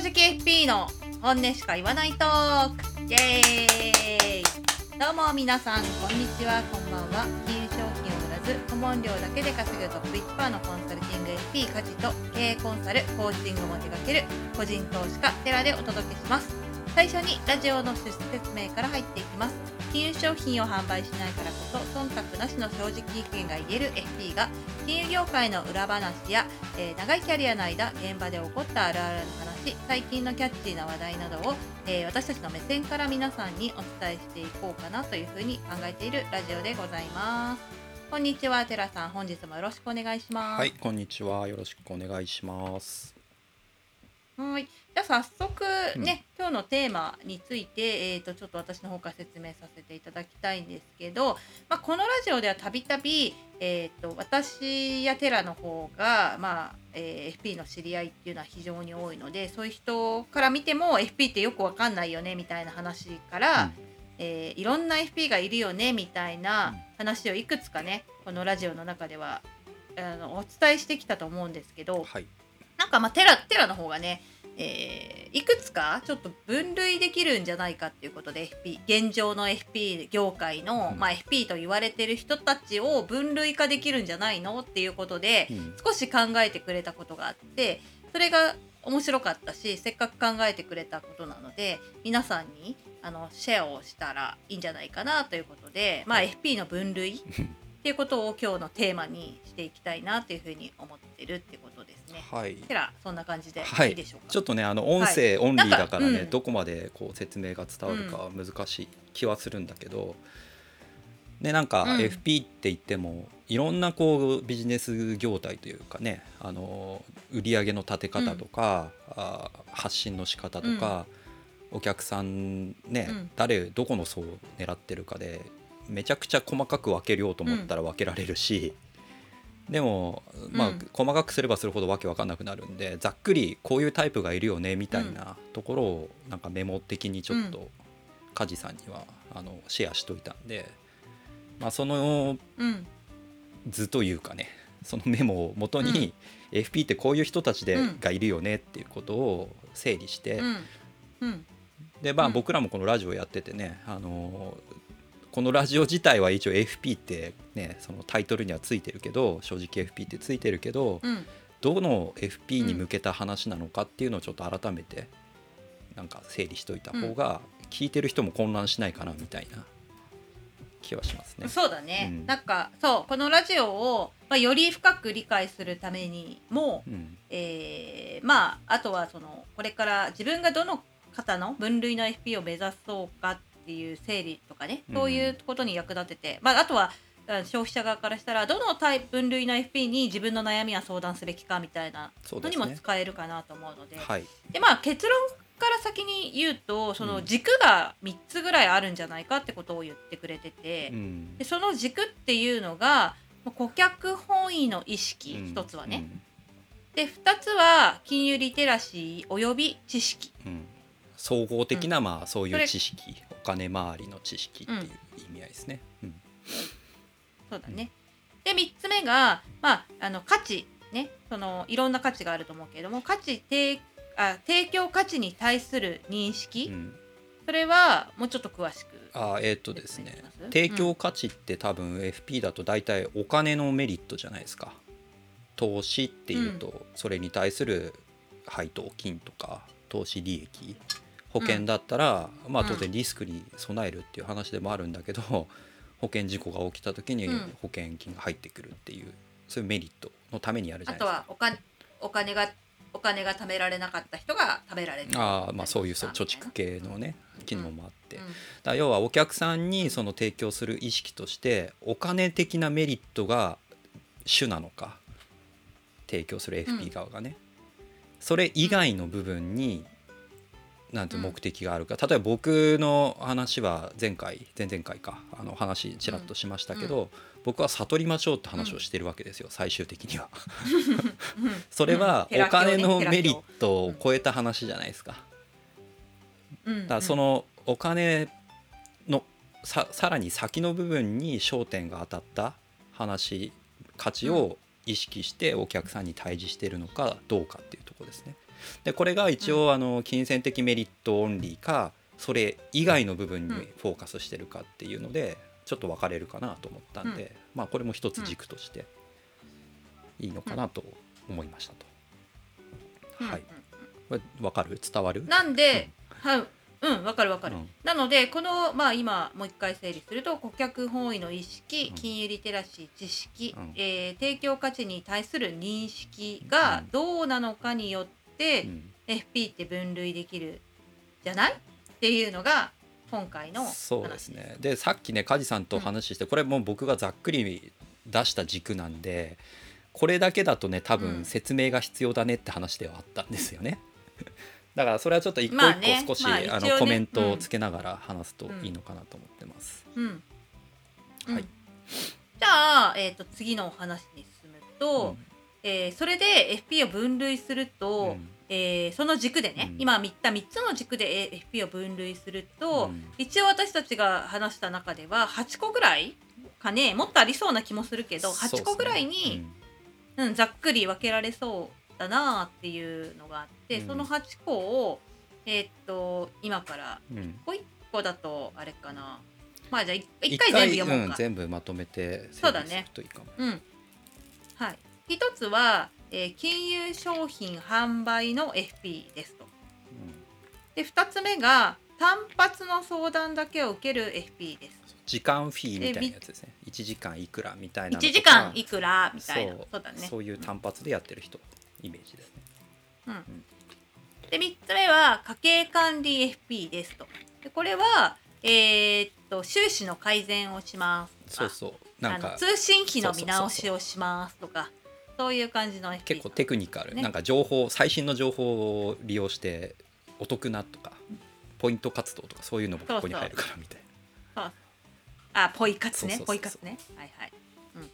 直 FP の本音しか言わないトーク。イエーイ。どうも皆さんこんにちはこんばんは。金融商品を売らず顧問料だけで稼ぐトップ1%のコンサルティング FP 家事と経営コンサルコーチングも手掛ける個人投資家テラでお届けします。最初にラジオの趣旨説明から入っていきます。金融商品を販売しないからこそ忖度なしの正直意見が言える FP が金融業界の裏話や、えー、長いキャリアの間現場で起こったあるあるの話最近のキャッチーな話題などを、えー、私たちの目線から皆さんにお伝えしていこうかなというふうに考えているラジオでございます。こんにちは寺さん。本日もよろしくお願いします。はいこんにちは。よろしくお願いします。はい。じゃあ早速ね、うん、今日のテーマについて、えーと、ちょっと私の方から説明させていただきたいんですけど、まあ、このラジオではたびたび私やテラの方が、まあえー、FP の知り合いっていうのは非常に多いのでそういう人から見ても FP ってよくわかんないよねみたいな話から、うん、えー、いろんな FP がいるよねみたいな話をいくつかねこのラジオの中ではあのお伝えしてきたと思うんですけど、はい、なんかまあテラテラの方がねえー、いくつかちょっと分類できるんじゃないかっていうことで FP 現状の FP 業界の、うん、まあ、FP と言われてる人たちを分類化できるんじゃないのっていうことで、うん、少し考えてくれたことがあってそれが面白かったしせっかく考えてくれたことなので皆さんにあのシェアをしたらいいんじゃないかなということで、まあ、FP の分類っていうことを今日のテーマにしていきたいなというふうに思ってるってことですね。はい。てらそんな感じでい。いでしょうか？はい、ちょっとねあの音声オンリーだからね、はいうん、どこまでこう説明が伝わるか難しい気はするんだけど、うん、ねなん。か FP って言っても、いろんなこうビジネス業態というかねあの売上の立て方とか、うん、あ発信の仕方とか、お客さんね、誰どこの層を狙ってるかでめちゃくちゃ細かく分けようと思ったら分けられるし、うん、でもまあ、細かくすればするほどわけ分かんなくなるんでざっくりこういうタイプがいるよねみたいなところをなんかメモ的にちょっと梶さんにはあのシェアしといたんで、まあ、その図というかねそのメモをもとに、FP ってこういう人たちで、がいるよねっていうことを整理して、でまあ僕らもこのラジオやっててねあのこのラジオ自体は一応 FP ってねそのタイトルにはついてるけど正直 FP ってついてるけど、うん、どの FP に向けた話なのかっていうのをちょっと改めてなんか整理しといた方が聞いてる人も混乱しないかなみたいな気はしますね。そうだね、うん、なんかそうこのラジオを、まあ、より深く理解するためにも、うん、えー、まああとはそのこれから自分がどの方の分類の FP を目指そうかっていう整理とかねそういうことに役立てて、まあ、あとは消費者側からしたらどのタイプ分類の FP に自分の悩みは相談すべきかみたいなのにも使えるかなと思うので、ねはい、でまあ結論から先に言うとその軸が3つぐらいあるんじゃないかってことを言ってくれてて、うん、でその軸っていうのが顧客本位の意識、うん、1つはね、うん、で2つは金融リテラシーおよび知識、総合的な、まあそういう知識。お金回りの知識っていう意味合いですね。うん、そうだね。で3つ目が、まあ、あの価値ね。そのいろんな価値があると思うけれども価値提あ提供価値に対する認識、うん、それはもうちょっと詳しくあえっ、ー、とですね。提供価値って多分 FP だと大体お金のメリットじゃないですか。投資っていうとそれに対する配当金とか投資利益保険だったら、うん、まあ当然リスクに備えるっていう話でもあるんだけど、保険事故が起きた時に保険金が入ってくるっていう、そういうメリットのためにやるじゃないですか。あとはお金お金がお金が貯められなかった人が食べられる。あまあそういうそう貯蓄系のね機能もあって、うん。うん、だ要はお客さんにその提供する意識としてお金的なメリットが主なのか提供する FP 側がね、うん、それ以外の部分になんて目的があるか、例えば僕の話は前回前々回か。あの話ちらっとしましたけど、僕は悟りましょうって話をしてるわけですよ、最終的には。それはお金のメリットを超えた話じゃないですか。だからそのお金のささらに先の部分に焦点が当たった話価値を意識してお客さんに対峙しているのかどうかっていうとこですね。でこれが一応あの金銭的メリットオンリーかそれ以外の部分にフォーカスしてるかっていうのでちょっと分かれるかなと思ったんで、まあこれも一つ軸としていいのかなと思いましたと。はい、これ分かる？伝わる？なんで、はい。うんわかるわかる、うん。なのでこのまあ今もう一回整理すると顧客本位の意識うん。金融リテラシー知識、うん。えー提供価値に対する認識がどうなのかによって、うん。FP って分類できるじゃない？っていうのが今回の話そうですね。でさっきね梶さんと話して、これもう僕がざっくり出した軸なんでこれだけだとね多うん。分説明が必要だねって話ではあったんですよね。だからそれはちょっと一個一個少し、まあのコメントをつけながら話すといいのかなと思ってます。うん。うん。はい。じゃあ、えー、と次のお話に進むと、うんえーそれで FP を分類すると、うん。えーその軸でね、うん。今言った3つの軸でえー FP を分類すると、うん。一応私たちが話した中では8個ぐらいかねもっとありそうな気もするけど8個ぐらいにう、ん、ざっくり分けられそうだなっていうのがあって、うん。その8個をえーっと今からうん。うん1個だとあれかな。まあじゃあ1一回全部読もうか。ん、全部まとめてそうだね整理するといいかも。うん。はい。一つは、えー金融商品販売の FP ですと。で、二つ目が単発の相談だけを受ける FP です。時間フィーみたいなやつですね。1時間いくらみたいなのとか。1時間いくらみたいな。そそううだね。そういう単発でやってる人イメージですね。うん。で、三つ目は家計管理 FP ですと。で、これは、えーっと、収支の改善をしますとか。そうそう。なんか通信費の見直しをしますとか。そういう感じの結構テクニカル、ねなんか情報最新の情報を利用してお得なとかポイント活動とかそういうのもここに入るからみたいな。あ、ポイ活ねそうそうそうそうポイ活ね。はいはい。うん。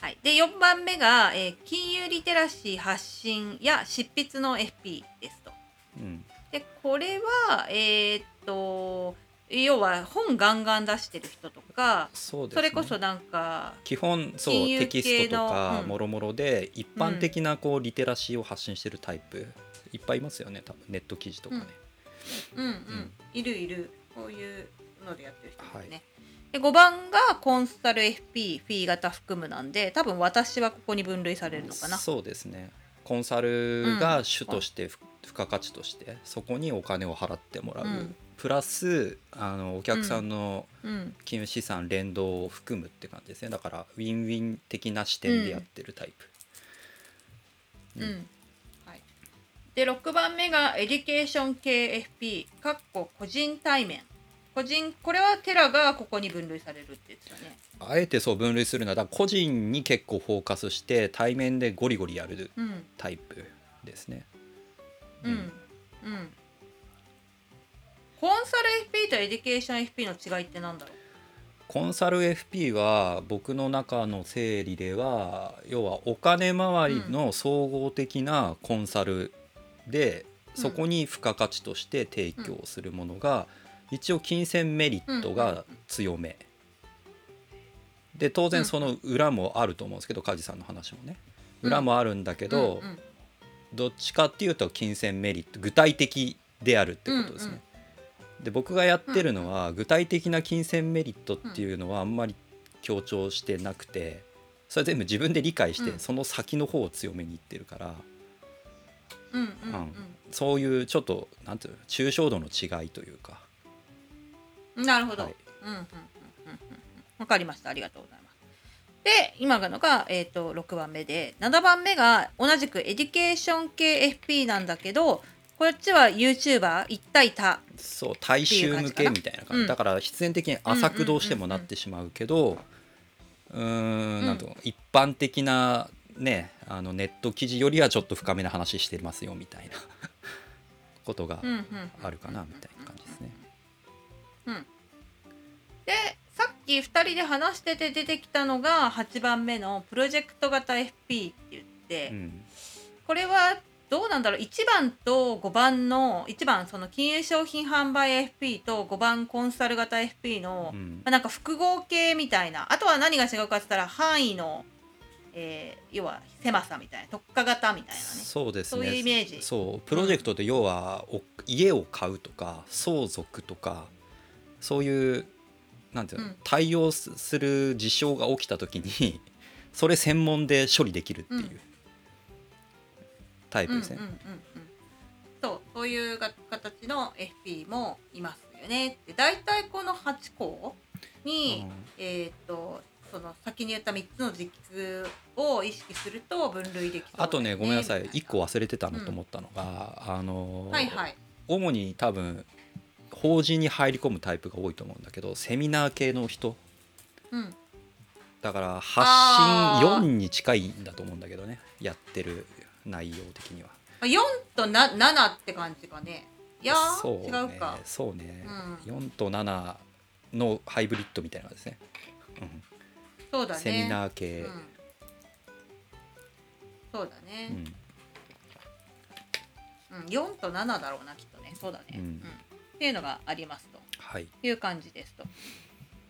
はい。で、4番目が、えー金融リテラシー発信や執筆の FP ですと。うんで、これは、えーっと、要は本ガンガン出してる人とか、そね。それこそなんか、基本そうテキストとかもろもろで一般的なこうリテラシーを発信してるタイプいっぱいいますよね多分ネット記事とかね。うん。うん、ん。いるいる、こういうのでやってる人ですね。はい。で5番がコンサル FP フィー型含むなんで多分私はここに分類されるのかな。そうですね。コンサルが主としてふ付加価値としてそこにお金を払ってもらう、うんプラスあのお客さんのうん。金融資産連動を含むって感じですね。だからウィンウィン的な視点でやってるタイプ、うん。うん。はい、で6番目がエデュケーション系 FP かっこ個人対面。個人これはテラがここに分類されるって言ってたね。あえてそう分類するのはだから個人に結構フォーカスして対面でゴリゴリやるうん。タイプですね。うん。うんコンサル FP とエデュケーション FP の違いってなんだろう？コンサル FP は僕の中の整理では要はお金回りの総合的なコンサルで、うん。そこに付加価値として提供するものが、一応金銭メリットが強め、で当然その裏もあると思うんですけど梶さんの話もね。裏もあるんだけど、うんうんどっちかっていうと金銭メリット具体的であるってことですね。で僕がやってるのは具体的な金銭メリットっていうのはあんまり強調してなくてそれ全部自分で理解してうん。その先の方を強めにいってるから。うんうんうん。そういうちょっとなんていうの抽象度の違いというか。うんなるほど、はい。うんうんうんうんうん。わかりました。ありがとうございます。で今のが、えー、と6番目で7番目が同じくエデュケーション系 FP なんだけどこっちは YouTuber1 対多そう大衆向けみたいな感じ。うんだから必然的に浅くどうしてもなってしまうけどうーんなんとも一般的なねあのネット記事よりはちょっと深めな話してますよみたいな。ことがうんうんあるかなみたいな感じですね。でさっき2人で話してて出てきたのが8番目のプロジェクト型 FP って言って、うん。これはどうなんだろう？1番と5番の1番その金融商品販売 FP と5番コンサル型 FP の、うん。まあ、なんか複合系みたいな。あとは何が違うかって言ったら範囲のえー要は狭さみたいな特化型みたいなね。そうですね。そういうイメージ。そうプロジェクトって要は、お家を買うとか相続とかそういうなんていうの、うん。対応すする事象が起きた時にそれ専門で処理できるっていう、うんタイプですね。うん。うんうんうん、そうそういうが形の FP もいますよねで大体この8個に、えーっとその先に言った3つの軸を意識すると分類できそうだよあとねごめんなさい。み1個忘れてたなと思ったのが、あのーたいなはいはい。主に多分法人に入り込むタイプが多いと思うんだけどセミナー系の人。うん。だから発信4に近いんだと思うんだけどね。やってる内容的には。まあ4とな7って感じかね。いやーそうね。違うか。そうね、うん。4と7のハイブリッドみたいなのですね、うん。そうだね。セミナー系、うん、そうだね、うん。うん4と7だろうなきっとね。そうだね、うん。っていうのがありますと。はい。いう感じですと。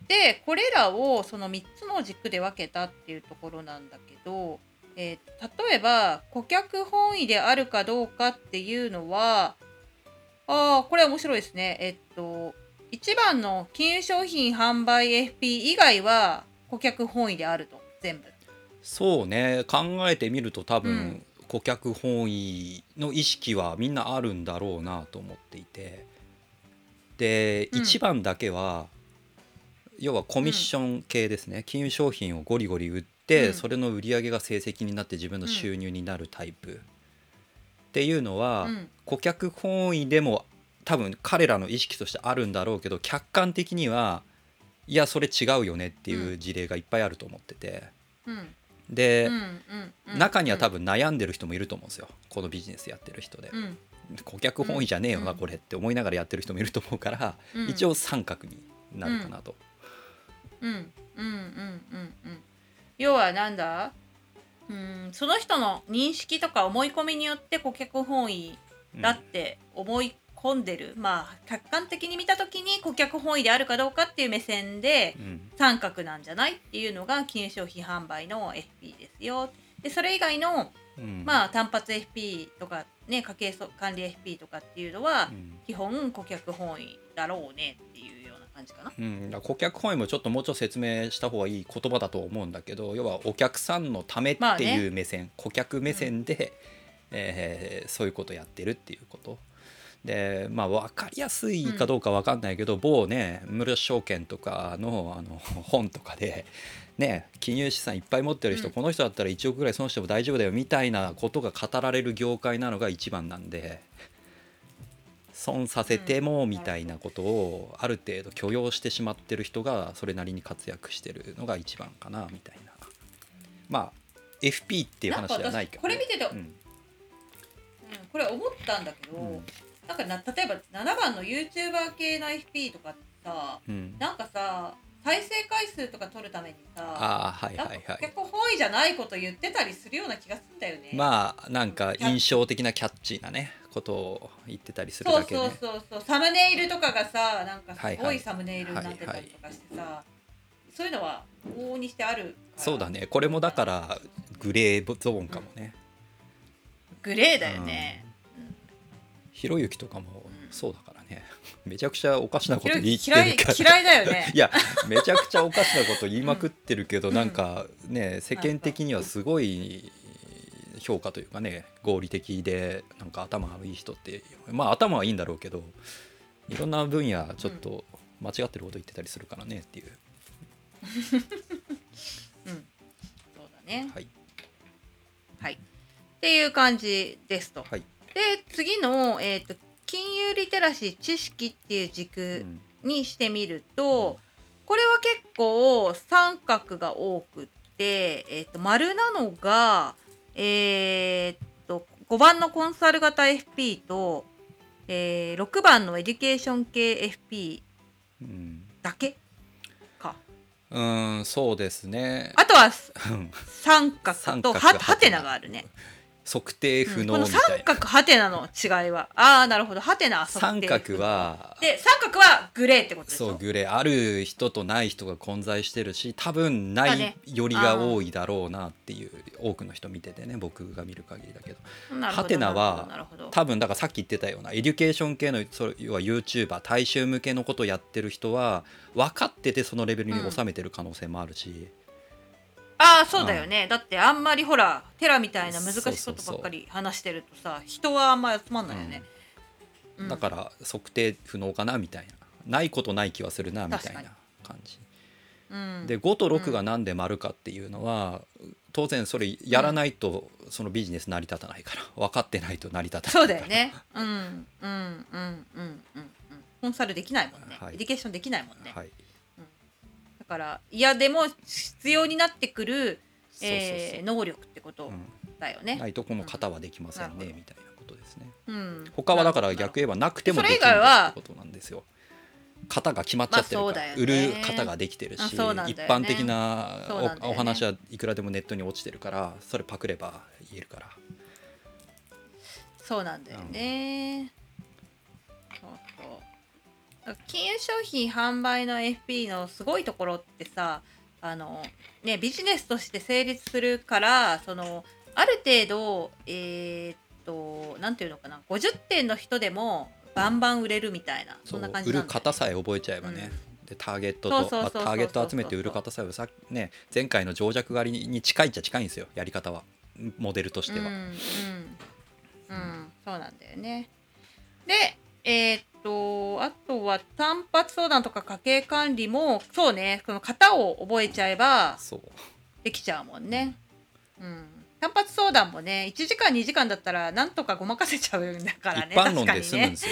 でこれらをその3つの軸で分けたっていうところなんだけど、えー例えば顧客本位であるかどうかっていうのはあーこれ面白いですね。えっと1番の金融商品販売 FP 以外は顧客本位であると。全部。そうね。考えてみると多分、うん。顧客本位の意識はみんなあるんだろうなと思っていて。で、うん。1番だけは要はコミッション系ですね、金融商品をゴリゴリ売って、うん。それの売り上げが成績になって自分の収入になるタイプ、っていうのは、うん。顧客本位でも多分彼らの意識としてあるんだろうけど客観的にはいやそれ違うよねっていう事例がいっぱいあると思ってて。うん。で、うんうんうん。中には多分悩んでる人もいると思うんですよ。このビジネスやってる人で、うん。顧客本位じゃねえよな、うん。これって思いながらやってる人もいると思うから、うん。一応三角になるかなと、うんうんうんうんうん要はなんだ？うんその人の認識とか思い込みによって顧客本位うんだって思い込んでる、まあ客観的に見た時に顧客本位であるかどうかっていう目線でうん。三角なんじゃないっていうのが金融商品販売の FP ですよ。でそれ以外の、うん。まあ、単発 FP とかね家計そ管理 FP とかっていうのは、うん。基本顧客本位だろうね。っ感じかな。うん、顧客本位もちょっともうちょっと説明した方がいい言葉だと思うんだけど要はお客さんのためってまあね。いう目線、顧客目線で、えーそういうことやってるっていうこと。でまあ分かりやすいかどうか分かんないけど、某ね室証券とかのあの本とかで。ね、金融資産いっぱい持ってる人、うん。この人だったら1億ぐらい損しても大丈夫だよみたいなことが語られる業界なのが一番なんで損させてもみたいなことをある程度許容してしまってる人がそれなりに活躍してるのが一番かなみたいな。まあ FP っていう話ではないけど、これ見てて、うん。うんこれ思ったんだけど、うん。なんかな例えば7番の YouTuber 系の FP とかさうん、なんかさ再生回数とか取るためにさああはいはいはい。結構本意じゃないこと言ってたりするような気がするんだよね。まあなんか印象的なキャッチーなねことを言ってたりするだけで、ね、そうそうそうサムネイルとかがさなんかはいはいすごい。サムネイルになってたりとかしてさ、そういうのは往々にしてあるそうだね。これもだからグレーゾーンかもね、グレーだよね。ひろゆきとかもうん。そうだからね。めちゃくちゃおかしなこと言ってるから。嫌いだよね。い。やめちゃくちゃおかしなこと言いまくってるけど、うん。なんかね世間的にはすごい評価というかね合理的でなんか頭がいい人ってまあ頭はいいんだろうけどいろんな分野ちょっと間違ってること言ってたりするからねっていう、うん、そうだね。はい。はい。っていう感じですと。はい、で次の、えーと金融リテラシー知識っていうう軸ん。にしてみると、これは結構三角が多くって、えー、と丸なのが、えー、と5番のコンサル型 FP と、えー6番のエデュケーション系 FP うんだけか。うんそうですねあとは三角とははてながあるね。測定不能みたいな、三角ハテナの違いは。ああなるほど。ハテナ三定。角はで三角はグレーってことそうグレー。ある人とない人が混在してるし多分ないよりが多いだろうなっていう多くの人見ててね僕が見る限りだけど。ハテナは多分だからさっき言ってたようなエデュケーション系のそれ要は YouTuber 大衆向けのことをやってる人は分かっててそのレベルに収めてる可能性もあるし、ああそうだよね、だってあんまりほらテラみたいな難しいことばっかり話してるとさ人はあんまり集まんないよね、うん。だから測定不能かなみたいな。ないことない気はするなみたいな感じ。うん。で5と6が何で丸かっていうのは、当然それやらないとそのビジネス成り立たないから。分かってないと成り立たないそうだよね。うんうんうんうんうん。うんコンサルできないもんね、はい。エデュケーションできないもんね、はい。だから嫌でも必要になってくる、えー能力ってことうん。だよね、ないとこの型はできませんね、うん。みたいなことですね。うん。他はだから逆言えばなくてもできるってことなんですよ。型が決まっちゃってるから、ね。売る型ができてるあし、ね。一般的なおお話はいくらでもネットに落ちてるからそれパクれば言えるから。そうなんだよね、金融商品販売の FP のすごいところってさあのねビジネスとして成立するからそのある程度えーっとなんていうのかな50点の人でもバンバン売れるみたいなそんな感じ売るなんだよ。ね型さえ覚えちゃえばね、でターゲットとターゲット集めて売る型さえさね前回の情弱狩りに近いっちゃ近いんですよやり方は。モデルとしては、うんうん、うん、そうなんだよね。で、えーっと、あとは単発相談とか家計管理も、そうね、その型を覚えちゃえばできちゃうもんね。うん。単発相談もね、1時間、2時間だったら、なんとかごまかせちゃうんだからね。一般論で済むんですよ、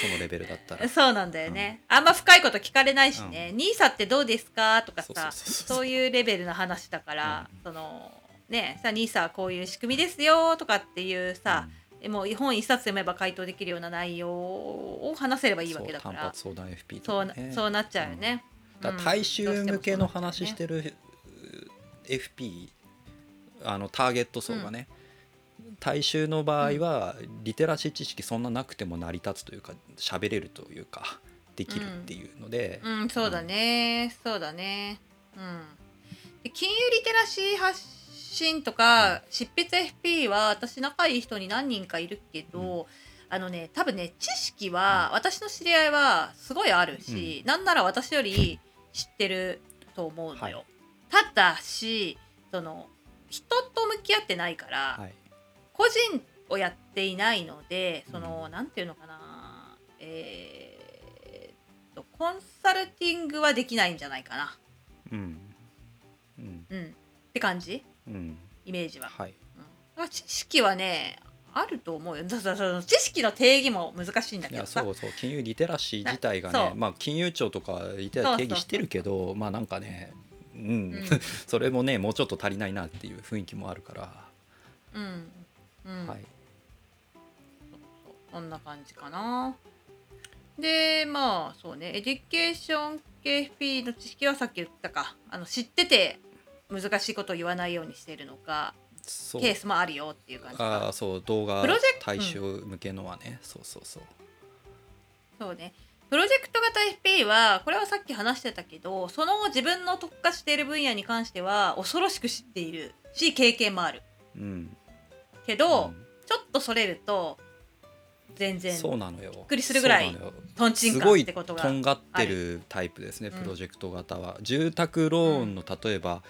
そのレベルだったら。そうなんだよね、あんま深いこと聞かれないしね「ニーサってどうですか?」とかそうさそういうレベルの話だから、そのねさニーサはこういう仕組みですよとかっていうさ、もう本一冊読めば回答できるような内容を話せればいいわけだから。そう単発相談 FP そうなとかね。そうなっちゃうよね。だから大衆向けの話してるう FP あのターゲット層がね、大衆の場合はリテラシー知識そんななくても成り立つというか喋れるというかできるっていうので、うん、そうだね、そうだね。うん。で金融リテラシー発信とか、執筆 FP は私仲いい人に何人かいるけど、あのね、多分ね、知識は、私の知り合いはすごいあるし、なんなら私より知ってると思うのよ。はい。ただし、その、人と向き合ってないから、はい、個人をやっていないのでその、なんていうのかなえーっとコンサルティングはできないんじゃないかな。うん。うん。うん。って感じ？うんイメージは、はい。うん、知識はねあると思うよ。その知識の定義も難しいんだけどさ。そうそう。金融リテラシー自体がねまあ金融庁とかリテラ定義してるけどまあなんかねうん、うん。それもねもうちょっと足りないなっていう雰囲気もあるから、うん。うん、はい。そんな感じかな。でまあそうね。エデュケーション系 FP の知識はさっき言ったか。あの知ってて難しいことを言わないようにしてるのかケースもあるよっていう感じか。ああそう動画対象向けのはね、そうそうそう。そうね。プロジェクト型 FP はこれはさっき話してたけどその自分の特化している分野に関しては恐ろしく知っているし経験もある。うん。けど、うん。ちょっとそれると全然そうなのよ。びっくりするぐらいとんちんかんっすごいてことがとんがってるタイプですねうん。プロジェクト型は、住宅ローンの例えば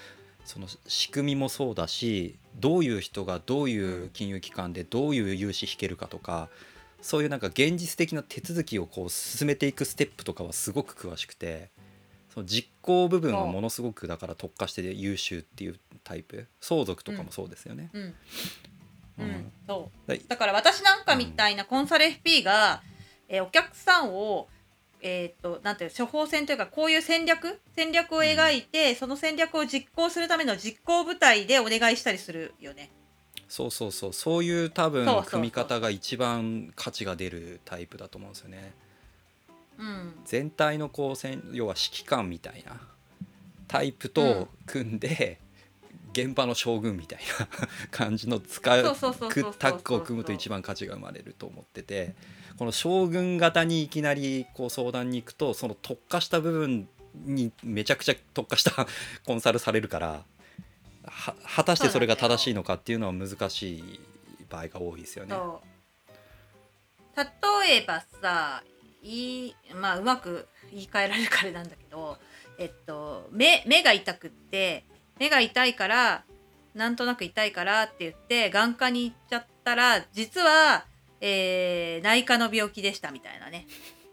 その仕組みもそうだしどういう人がどういう金融機関でどういう融資引けるかとかそういうなんか現実的な手続きをこう進めていくステップとかはすごく詳しくてその実行部分はものすごくだから特化して優秀っていうタイプ相続とかもそうですよね。うん、ううん。ん、そう。だだから私なんかみたいなコンサル FP が、えーお客さんをえー、となんていう処方箋というかこういう戦略戦略を描いて、その戦略を実行するための実行部隊でお願いしたりするよね。そうそうそう。そういう多分組み方が一番価値が出るタイプだと思うんですよね。うん、全体のこう要は指揮官みたいな。タイプと組んで、現場の将軍みたいな 感じの使う。タッグを組むと一番価値が生まれると思っててこの将軍型にいきなりこう相談に行くとその特化した部分にめちゃくちゃ特化した コンサルされるから果たしてそれが正しいのかっていうのは難しい場合が多いですよね。例えばさいいまあうまく言い換えられるからなんだけどえっと目目が痛くって目が痛いからなんとなく痛いからって言って眼科に行っちゃったら実は、えー内科の病気でしたみたいなね。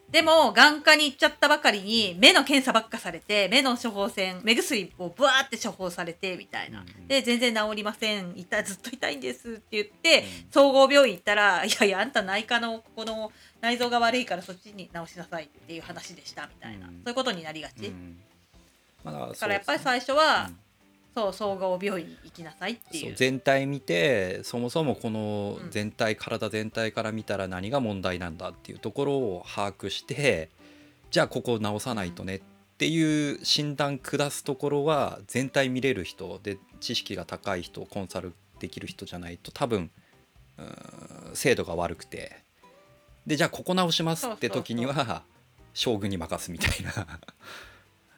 でも眼科に行っちゃったばかりに目の検査ばっかされて目の処方箋目薬をブワーって処方されてみたいな、で全然治りません。痛いずっと痛いんですって言って、うん。総合病院行ったら「いやいやあんた内科のここの内臓が悪いからそっちに治しなさい」っていう話でしたみたいな、うん。そういうことになりがち、うん。まあだからやっぱり最初は、うんそう総合病院に行きなさいっていそうう全体見てそもそもこのうん。全体、体全体から見たら何が問題なんだっていうところを把握してじゃあここを直さないとねっていう診断下すところは全体見れる人で知識が高い人コンサルできる人じゃないと多分精度が悪くて。でじゃあここ直しますって時には将軍に任すみたいな。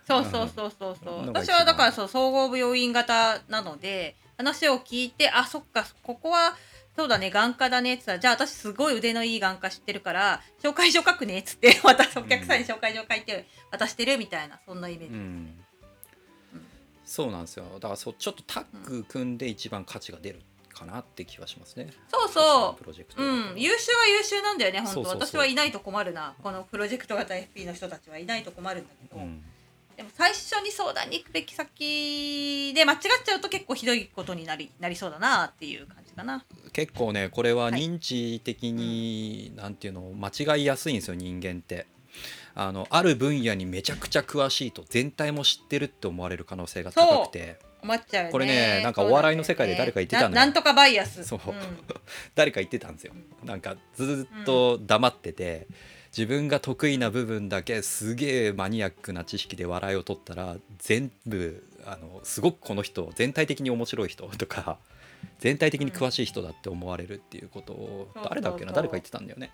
そうそうそうそうそう。私はだからそう総合病院型なので話を聞いてあそっかここはそうだね眼科だねっつったらじゃあ私すごい腕のいい眼科知ってるから紹介状書くねっつって またお客さんに紹介状書いて渡してるみたいなそんなイメージ、うん。そうなんですよ。だからそうちょっとタッグ組んで一番価値が出るかなって気はしますね。そうそプロジェクトう、だと。うん、優秀は優秀なんだよね本当そうそうそう。私はいないと困るな。このプロジェクト型 FP の人たちはいないと困るんだけど、うんでも最初に相談に行くべき先で間違っちゃうと結構ひどいことになりなりそうだなっていう感じかな。結構ねこれははい認知的に、なんていうの間違いやすいんですよ人間って。あのある分野にめちゃくちゃ詳しいと全体も知ってるって思われる可能性が高くて思っちゃうよね。これねなんかお笑いの世界で誰か言ってたのよななんとかバイアス。そうん 誰か言ってたんですよなんかずっと黙ってて、自分が得意な部分だけすげえマニアックな知識で笑いを取ったら全部あのすごくこの人全体的に面白い人とか 全体的に詳しい人だって思われるっていうことを、うん誰だっけな？誰か言ってたんだよね。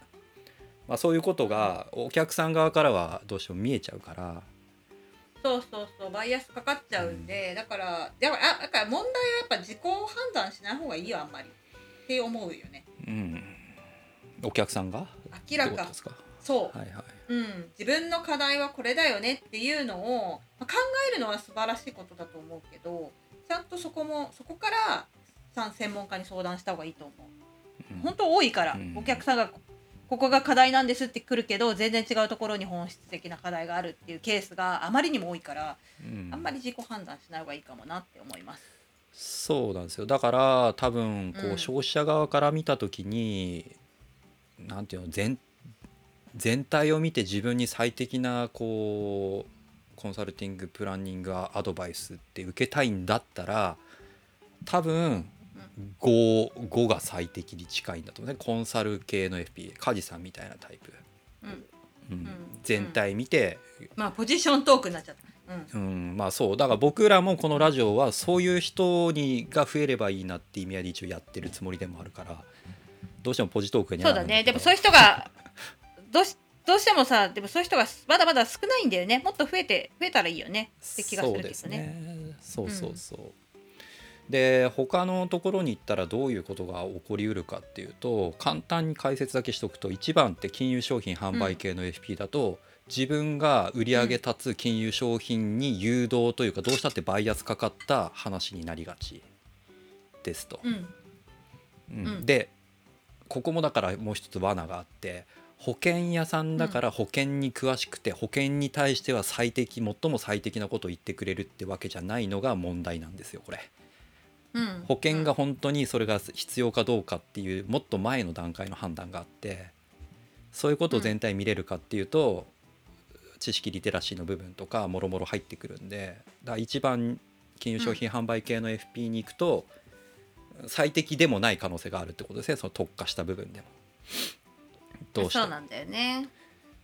まあ、そういうことがお客さん側からはどうしても見えちゃうから。そうそうそう。バイアスかかっちゃうんで、だからだからあだから問題はやっぱ自己判断しない方がいいよあんまり。って思うよね。うん。お客さんが？明らか。ですか？そう、はいはい。うん、自分の課題はこれだよねっていうのを、まあ、考えるのは素晴らしいことだと思うけどちゃんとそこもそこから専門家に相談した方がいいと思う。うん。本当多いから、うん。お客さんがここが課題なんですって来るけど全然違うところに本質的な課題があるっていうケースがあまりにも多いから、うん。あんまり自己判断しない方がいいかもなって思います。そうなんですよ。だから多分こうん。う消費者側から見た時に、なんていうの全全体を見て自分に最適なこうコンサルティングプランニングアドバイスって受けたいんだったら多分 5, 5が最適に近いんだと思うね。コンサル系の FP 梶さんみたいなタイプ、うん、うん。ん。全体見て、まあポジショントークになっちゃった。うん。うん、まあそう。だから僕らもこのラジオはそういう人にが増えればいいなって意味合いで一応やってるつもりでもあるからどうしてもポジトークにはそうだね。でもそういう人がどうしどうしてもさでもそういう人がまだまだ少ないんだよね。もっと増えて増えたらいいよね。って気がするけどね。そうですね。そうそうそう、で他のところに行ったらどういうことが起こりうるかっていうと簡単に解説だけしとくと1番って金融商品販売系の FP だと、自分が売り上げ立つ金融商品に誘導というかどうしたってバイアスかかった話になりがち。ですと。うん。うん。うん。でここもだからもう一つ罠があって保険屋さんだから保険に詳しくて保険に対しては最適最も最適なことを言ってくれるってわけじゃないのが問題なんですよこれ。うん保険が本当にそれが必要かどうかっていうもっと前の段階の判断があってそういうことを全体見れるかっていうと、知識リテラシーの部分とかもろもろ入ってくるんでだから一番金融商品販売系の FP に行くと、最適でもない可能性があるってことですねその特化した部分でも。どうしてもそうなんだよね。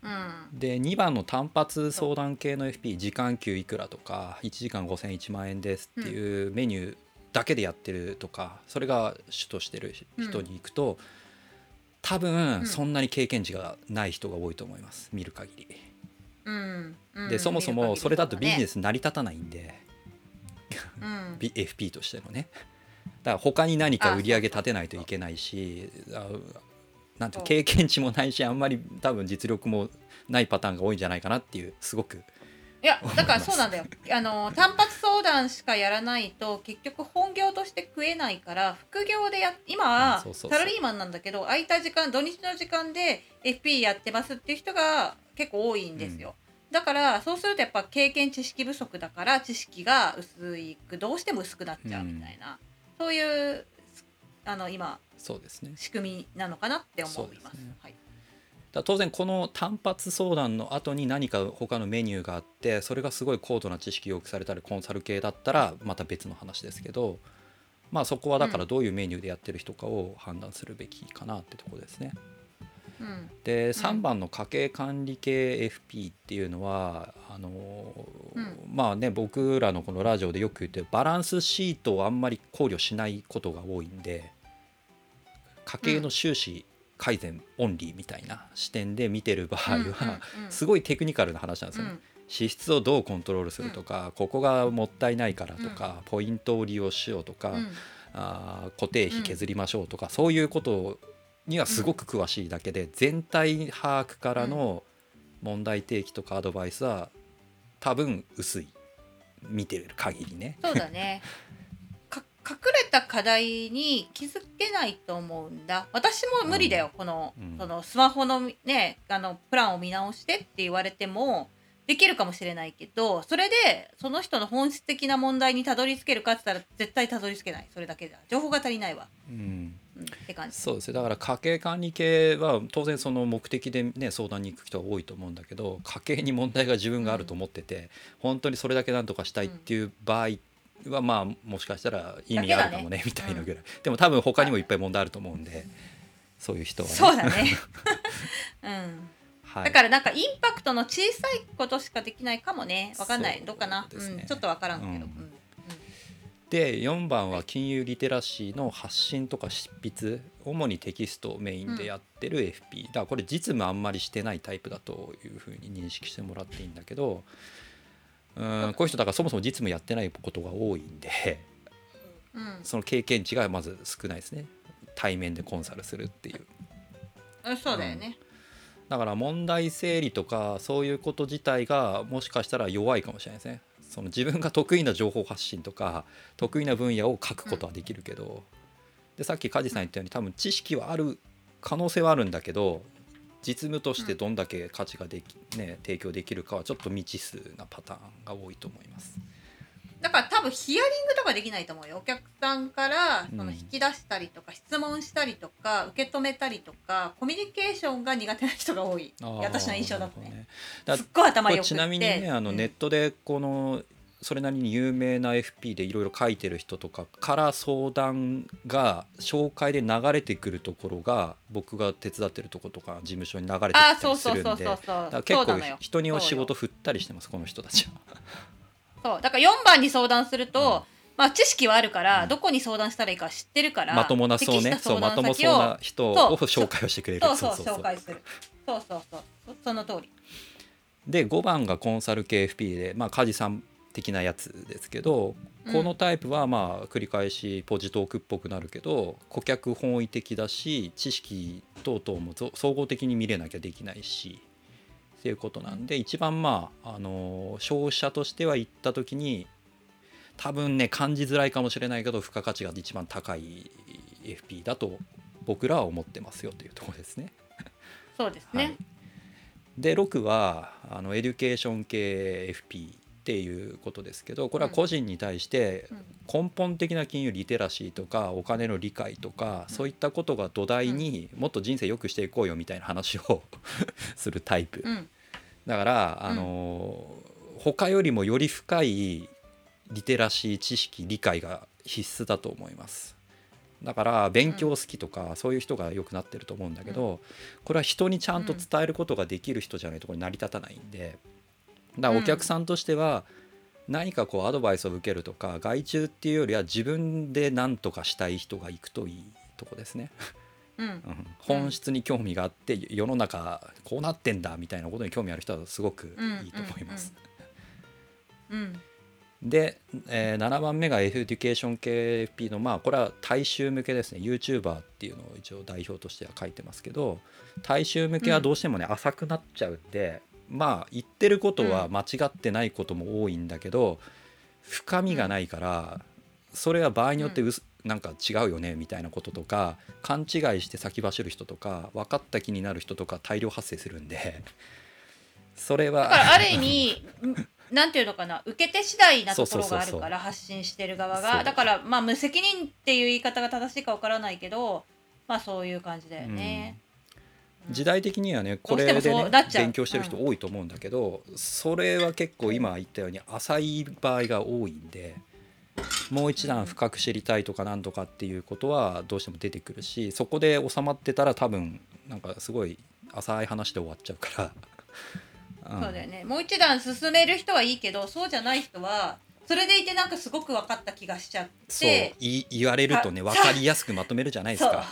うん。で2番の単発相談系の FP 時間給いくらとか1時間5000 1万円ですっていうメニューだけでやってるとかそれが主としてる人に行くと、多分そんなに経験値がない人が多いと思います見る限り。うん。うん。でそもそもそれだとビジネス、ス成り立たないんで、うん、B- FP としてのね。だから他に何か売り上げ立てないといけないしあなんて経験値もないしあんまり多分実力もないパターンが多いんじゃないかなっていうすごく。いやだからそうなんだよ。あの単発相談しかやらないと結局本業として食えないから副業でや今はサラリーマンなんだけど空いた時間土日の時間で FP やってますっていう人が結構多いんですよ、だからそうするとやっぱ経験知識不足だから知識が薄いくどうしても薄くなっちゃうみたいな、そういうあの今そうですね。仕組みなのかなって思います。すね。はい、だ当然この単発相談の後に何か他のメニューがあってそれがすごい高度な知識要求されたりコンサル系だったらまた別の話ですけどまあそこはだからどういうメニューでやってる人かを判断するべきかなってところですね。うんで3番の家計管理系 FP っていうのはあのうん。まあね僕らのこのラジオでよく言ってるバランスシートをあんまり考慮しないことが多いんで家計の収支改善オンリーみたいな視点で見てる場合はすごいテクニカルな話なんですよね。支出をどうコントロールするとか、ここがもったいないからとか、ポイントを利用しようとか、あー固定費削りましょうとか、そういうことにはすごく詳しいだけで、全体把握からの問題提起とかアドバイスは多分薄い見てる限りね。そうだね。か隠れた課題に気づけないと思うんだ。私も無理だよ。この、うんそのスマホのねあのプランを見直してって言われてもできるかもしれないけど、それでその人の本質的な問題にたどり着けるかって言ったら絶対たどり着けない。それだけじゃ情報が足りないわ。うんうん、って感じ。そうですねだから家計管理系は当然その目的で、ね、相談に行く人は多いと思うんだけど家計に問題が自分があると思ってて、本当にそれだけなんとかしたいっていう場合は、まあもしかしたら意味あるかもねねみたいなぐらい、でも多分他にもいっぱい問題あると思うんで、そういう人はね。そうだね。うん。はい、だからなんかインパクトの小さいことしかできないかもね。わかんない。どうかな。うん。ちょっとわからんけど。うんうんで4番は金融リテラシーの発信とか執筆主にテキストをメインでやってる FP、だからこれ実務あんまりしてないタイプだというふうに認識してもらっていいんだけどうんこういう人だからそもそも実務やってないことが多いんでうん。その経験値がまず少ないですね。対面でコンサルするっていう。うん、そうだよね。だから問題整理とかそういうこと自体がもしかしたら弱いかもしれないですねその自分が得意な情報発信とか得意な分野を書くことはできるけど、でさっき梶さん言ったように多分知識はある可能性はあるんだけど実務としてどんだけ価値ができ、ね、提供できるかはちょっと未知数なパターンが多いと思います。だから多分ヒアリングとかできないと思うよ。お客さんからうん。その引き出したりとか、質問したりとか受け止めたりとかコミュニケーションが苦手な人が多い。私の印象だとね。なるほどだすっごい頭くて。ちなみにねあのうん。ネットでこのそれなりに有名な FP でいろいろ書いてる人とかから相談が紹介で流れてくるところが僕が手伝ってるところとか事務所に流れてきたりするんで。結構人にお仕事振ったりしてますこの人たちは。そう。だから4番に相談すると、まあ知識はあるから、うん。どこに相談したらいいか知ってるからまともなそうねそうまともそうな人を紹介をしてくれる。そうそうそうそうそう。紹介する。そうそうそう。そその通り。で5番がコンサル系 FP でまあ梶さん的なやつですけどうん。このタイプはまあ繰り返しポジトークっぽくなるけど顧客本位的だし知識等々もぞ総合的に見れなきゃできないしっていうことなんで一番まああの消費者としては行った時に多分ね感じづらいかもしれないけど付加価値が一番高い FP だと僕らは思ってますよというところですね。そうですね、はいで6はあのエデュケーション系 FP っていうことですけどこれは個人に対してうん。根本的な金融リテラシーとかお金の理解とかそういったことが土台にもっと人生良くしていこうよみたいな話を するタイプ。うん。だからあの他よりもより深いリテラシー知識理解が必須だと思います。だから勉強好きとかそういう人が良くなってると思うんだけどこれは人にちゃんと伝えることができる人じゃないとこれ成り立たないんでだからお客さんとしては何かこうアドバイスを受けるとか外注っていうよりは自分で何とかしたい人が行くといいとこですね。うん。うん。本質に興味があって世の中こうなってんだみたいなことに興味ある人はすごくいいと思います。うん。で、えー7番目がエデュケーション系 FP のまあこれは大衆向けですね。YouTuber っていうのを一応代表としては書いてますけど大衆向けはどうしてもね、浅くなっちゃうんでまあ言ってることは間違ってないことも多いんだけど深みがないからそれは場合によってうす、なんか違うよねみたいなこととか勘違いして先走る人とか分かった気になる人とか大量発生するんで それはだからある意味ん なんていうのかな受け手次第なところがあるから発信してる側が。だからまあ無責任っていう言い方が正しいかわからないけどまあそういう感じだよね。うん時代的にはねこれでね勉強してる人多いと思うんだけど、それは結構今言ったように浅い場合が多いんでもう一段深く知りたいとかなんとかっていうことはどうしても出てくるしそこで収まってたら多分なんかすごい浅い話で終わっちゃうから。ん。そうだよね。もう一段進める人はいいけどそうじゃない人はそれでいてなんかすごく分かった気がしちゃっそう。言われるとねあ分かりやすくまとめるじゃないですか。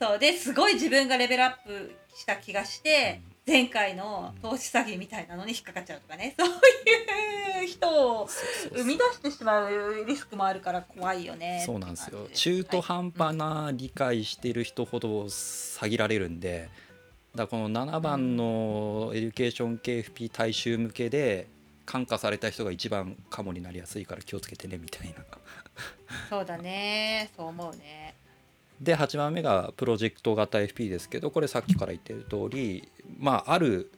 そうですごい自分がレベルアップした気がして、前回の投資詐欺みたいなのに引っかかっちゃうとかね。そういう人を生み出してしまうリスクもあるから怖いよね。そうなんですよ。中途半端な理解してる人ほど詐欺られるんでだからこの7番のエデュケーション KFP 大衆向けで感化された人が一番カモになりやすいから気をつけてねみたいな。そうだね。そう思うねで8番目がプロジェクト型 FP ですけどこれさっきから言ってる通りまあある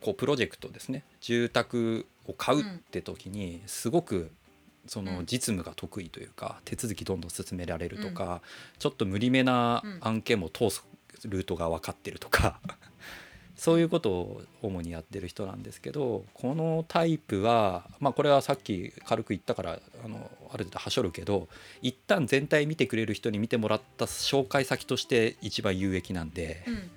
こうプロジェクトですね。住宅を買うって時にすごくそのうん。実務が得意というか手続きどんどん進められるとか、ちょっと無理めな案件も通すルートが分かってるとか そういうことを主にやってる人なんですけどこのタイプはまあこれはさっき軽く言ったからあのある程度はしょるけど一旦全体見てくれる人に見てもらった紹介先として一番有益なんで、うん。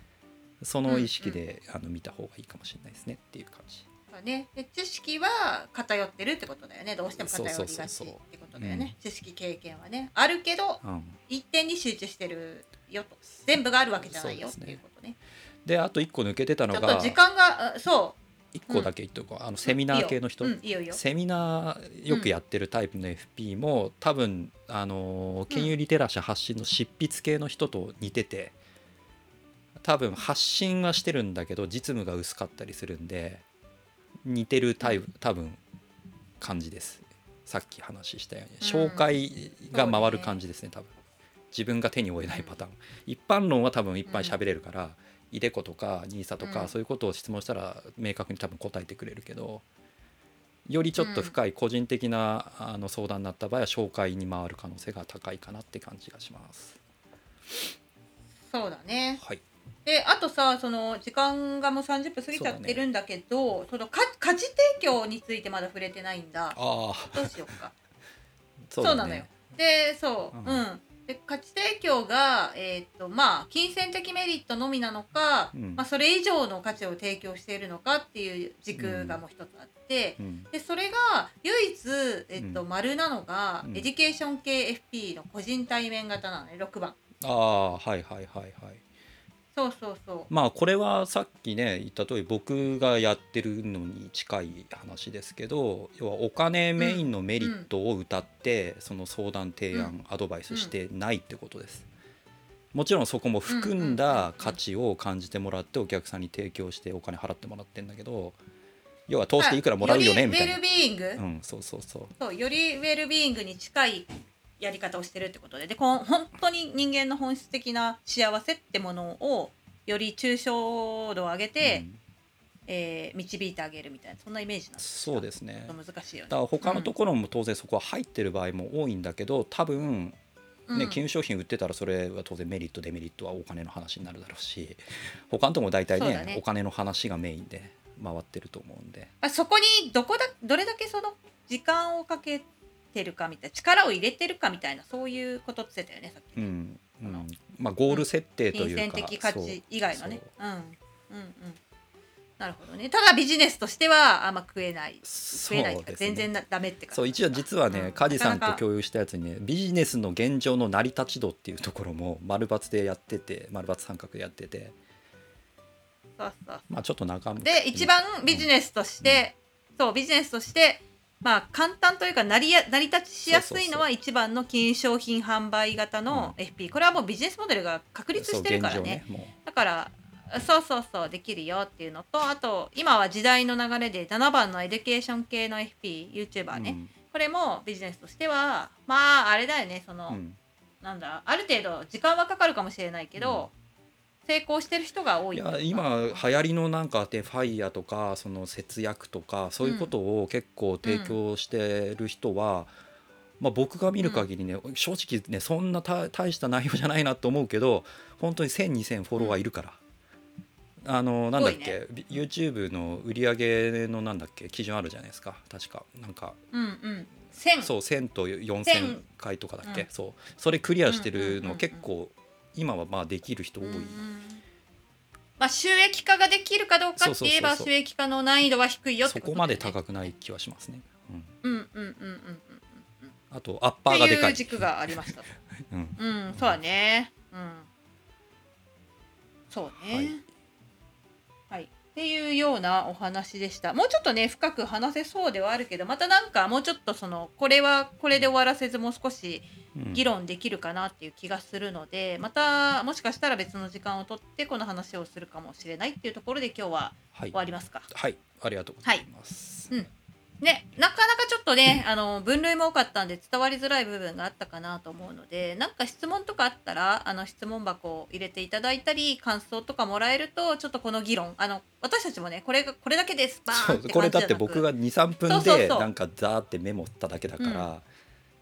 その意識で、あの見た方がいいかもしれないですねっていう感じ。ね。で知識は偏ってるってことだよね。どうしても偏りがちってことだよね。知識経験はね。あるけどうん、一点に集中してるよと。全部があるわけじゃないよっていうことね。であと1個抜けてたちょのがっと時間があそ1個だけ言っとこう、あのセミナー系の人、ううんいいよ。いいよセミナーよくやってるタイプの FP も、多分あの金融リテラシー発信の執筆系の人と似てて多分発信はしてるんだけど実務が薄かったりするんで似てるタイプ多分感じです。さっき話したように。うん。紹介が回る感じですね多分。自分が手に負えないパターン。一般論は多分いっぱい喋れるから、イデコとか NISA とか、うん。そういうことを質問したら明確に多分答えてくれるけどよりちょっと深い個人的なあの相談になった場合は紹介に回る可能性が高いかなって感じがします。そうだね。はい、であとさその時間がもう30分過ぎちゃってるんだけどそのか価値提供についてまだ触れてないんだ。ああどうしようか。そうだそうなのよ。ね。でそう。うん。うん、で価値提供がえっ、とまあ金銭的メリットのみなのか、うん。まあ、それ以上の価値を提供しているのかっていう軸がもう一つあって、うん。でそれが唯一、えっとうん。丸なのが、うん。エデュケーション系 FP の個人対面型なのね6番。ああはいはいはいはい。そうそうそう。まあこれはさっきね言った通り僕がやってるのに近い話ですけど要はお金メインのメリットを謳って、その相談提案、アドバイスしてないってことです。もちろんそこも含んだ価値を感じてもらってお客さんに提供してお金払ってもらってんだけど要は通していくらもらうよねみたいなよりウェル。ビーイング、うんそうそうそう。そうよりウェルビーイングに近いやり方をしてるってことで。でこん本当に人間の本質的な幸せってものをより抽象度を上げて、うん。えー導いてあげるみたいなそんなイメージなんですそうですね。難しいよね。だから他のところも当然そこは入ってる場合も多いんだけど多分ね、うん。金融商品売ってたらそれは当然メリットデメリットはお金の話になるだろうし他のとこも大体ねね。お金の話がメインで回ってると思うんで。まあ、そこにどこだどれだけその時間をかけてるかみたいな力を入れてるかみたいなそういうことって言ってたよねさっきね、うん、うん、まあゴール設定というか、的価値以外のね。そううんうんうん。なるほどね。ただビジネスとしてはあんま食えない。食えないね全然なダメってかそう一応実はうん。ね梶さんと共有したやつにねビジネスの現状の成り立ち度っていうところも丸抜でやってて丸抜三角でやってて。そうそうまあちょっと中身で一番ビジネスとして、そうビジネスとしてまあ簡単というか成りや成り立ちしやすいのは一番の金融商品販売型の FP、これはもうビジネスモデルが確立してるからね。現状もだからそうそうそうできるよっていうのとあと今は時代の流れで7番のエデュケーション系の FPYouTuber ね、うん。これもビジネスとしてはまああれだよねその、うん。なんだある程度時間はかかるかもしれないけど、成功してる人が多いいや今流行りのなんかでファイヤーとかその節約とかそういうことを結構提供してる人は、まあ、僕が見る限りね、正直ねそんな大大した内容じゃないなと思うけど本当に10002000フォロワーいるから。あのなんだっけ、YouTube の売り上げのなんだっけ基準あるじゃないですか。確か。なんかうんうん。1000そう1000と1000 4000回とかだっけ、うん。そう。それクリアしてうんうんうんうんるの結構今はまあできる人多い、うんうん。まあ、収益化ができるかどうかって言えば収益化の難易度は低いよそこまで高くない気はしますね、うん、うんうんうんうんうんうんあとアッパっーがでかいてい。う軸がありました うん。うんそうだね。うん。そうね。はい、っていうようなお話でした。もうちょっとね深く話せそうではあるけどまたなんかもうちょっとそのこれはこれで終わらせずもう少しうん議論できるかなっていう気がするので、またもしかしたら別の時間をとってこの話をするかもしれないっていうところで今日ははい。終わりますか。はい。ありがとうございます、うん。ね、なかなかちょっとねあの分類も多かったんで伝わりづらい部分があったかなと思うのでなんか質問とかあったらあの質問箱を入れていただいたり感想とかもらえるとちょっとこの議論あの私たちもねこれがこれだけです。バーンこれだって僕が23分でなんかザーってメモっただけだから、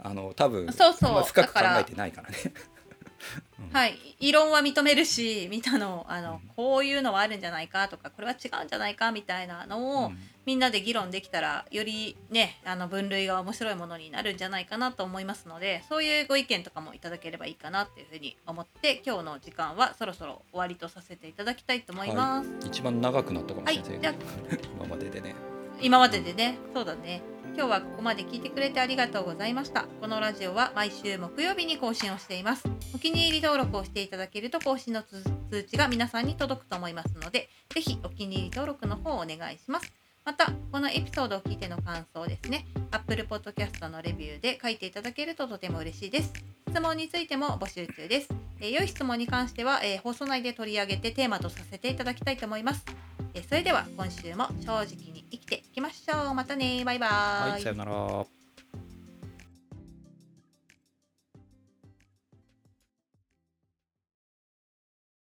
あの多分そうそう。深く考えてないからね。はい、異論は認めるし見たのあの、うん。こういうのはあるんじゃないかとかこれは違うんじゃないかみたいなのを、うん。みんなで議論できたらよりねあの分類が面白いものになるんじゃないかなと思いますのでそういうご意見とかもいただければいいかなっていうふうに思って今日の時間はそろそろ終わりとさせていただきたいと思います。一番長くなったかもはい、しれません、じゃあ 今まででね。今まででね。そうだね今日はここまで聞いてくれてありがとうございました。このラジオは毎週木曜日に更新をしています。お気に入り登録をしていただけると更新の通知が皆さんに届くと思いますのでぜひお気に入り登録の方をお願いします。またこのエピソードを聞いての感想ですね。Apple Podcast のレビューで書いていただけるととても嬉しいです。質問についても募集中です、えー良い質問に関しては、えー放送内で取り上げてテーマとさせていただきたいと思います。えそれでは今週も正直に生きていきましょう。またねバイバーイ。はいさよなら。